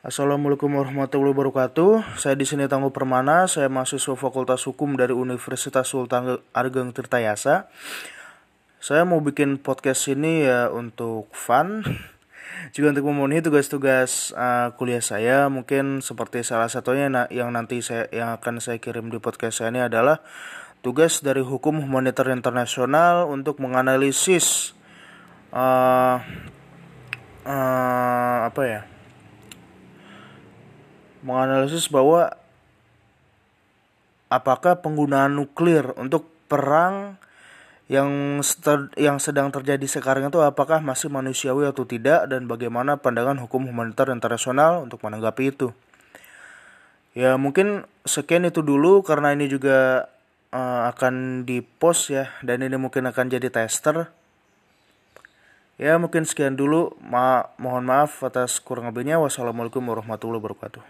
Assalamualaikum warahmatullahi wabarakatuh. Saya di sini Tangguh Permana, saya mahasiswa Fakultas Hukum dari Universitas Sultan Ageng Tirtayasa. Saya mau bikin podcast ini ya untuk fun, juga untuk memenuhi tugas-tugas uh, kuliah saya. Mungkin seperti salah satunya yang nanti saya yang akan saya kirim di podcast saya ini adalah tugas dari hukum humanitar internasional untuk menganalisis uh, uh, apa ya? Menganalisis bahwa apakah penggunaan nuklir untuk perang yang yang sedang terjadi sekarang itu apakah masih manusiawi atau tidak dan bagaimana pandangan hukum humanitar internasional untuk menanggapi itu. Ya mungkin sekian itu dulu karena ini juga uh, akan dipost ya dan ini mungkin akan jadi tester. Ya mungkin sekian dulu. Ma mohon maaf atas kurang lebihnya. Wassalamualaikum warahmatullahi wabarakatuh.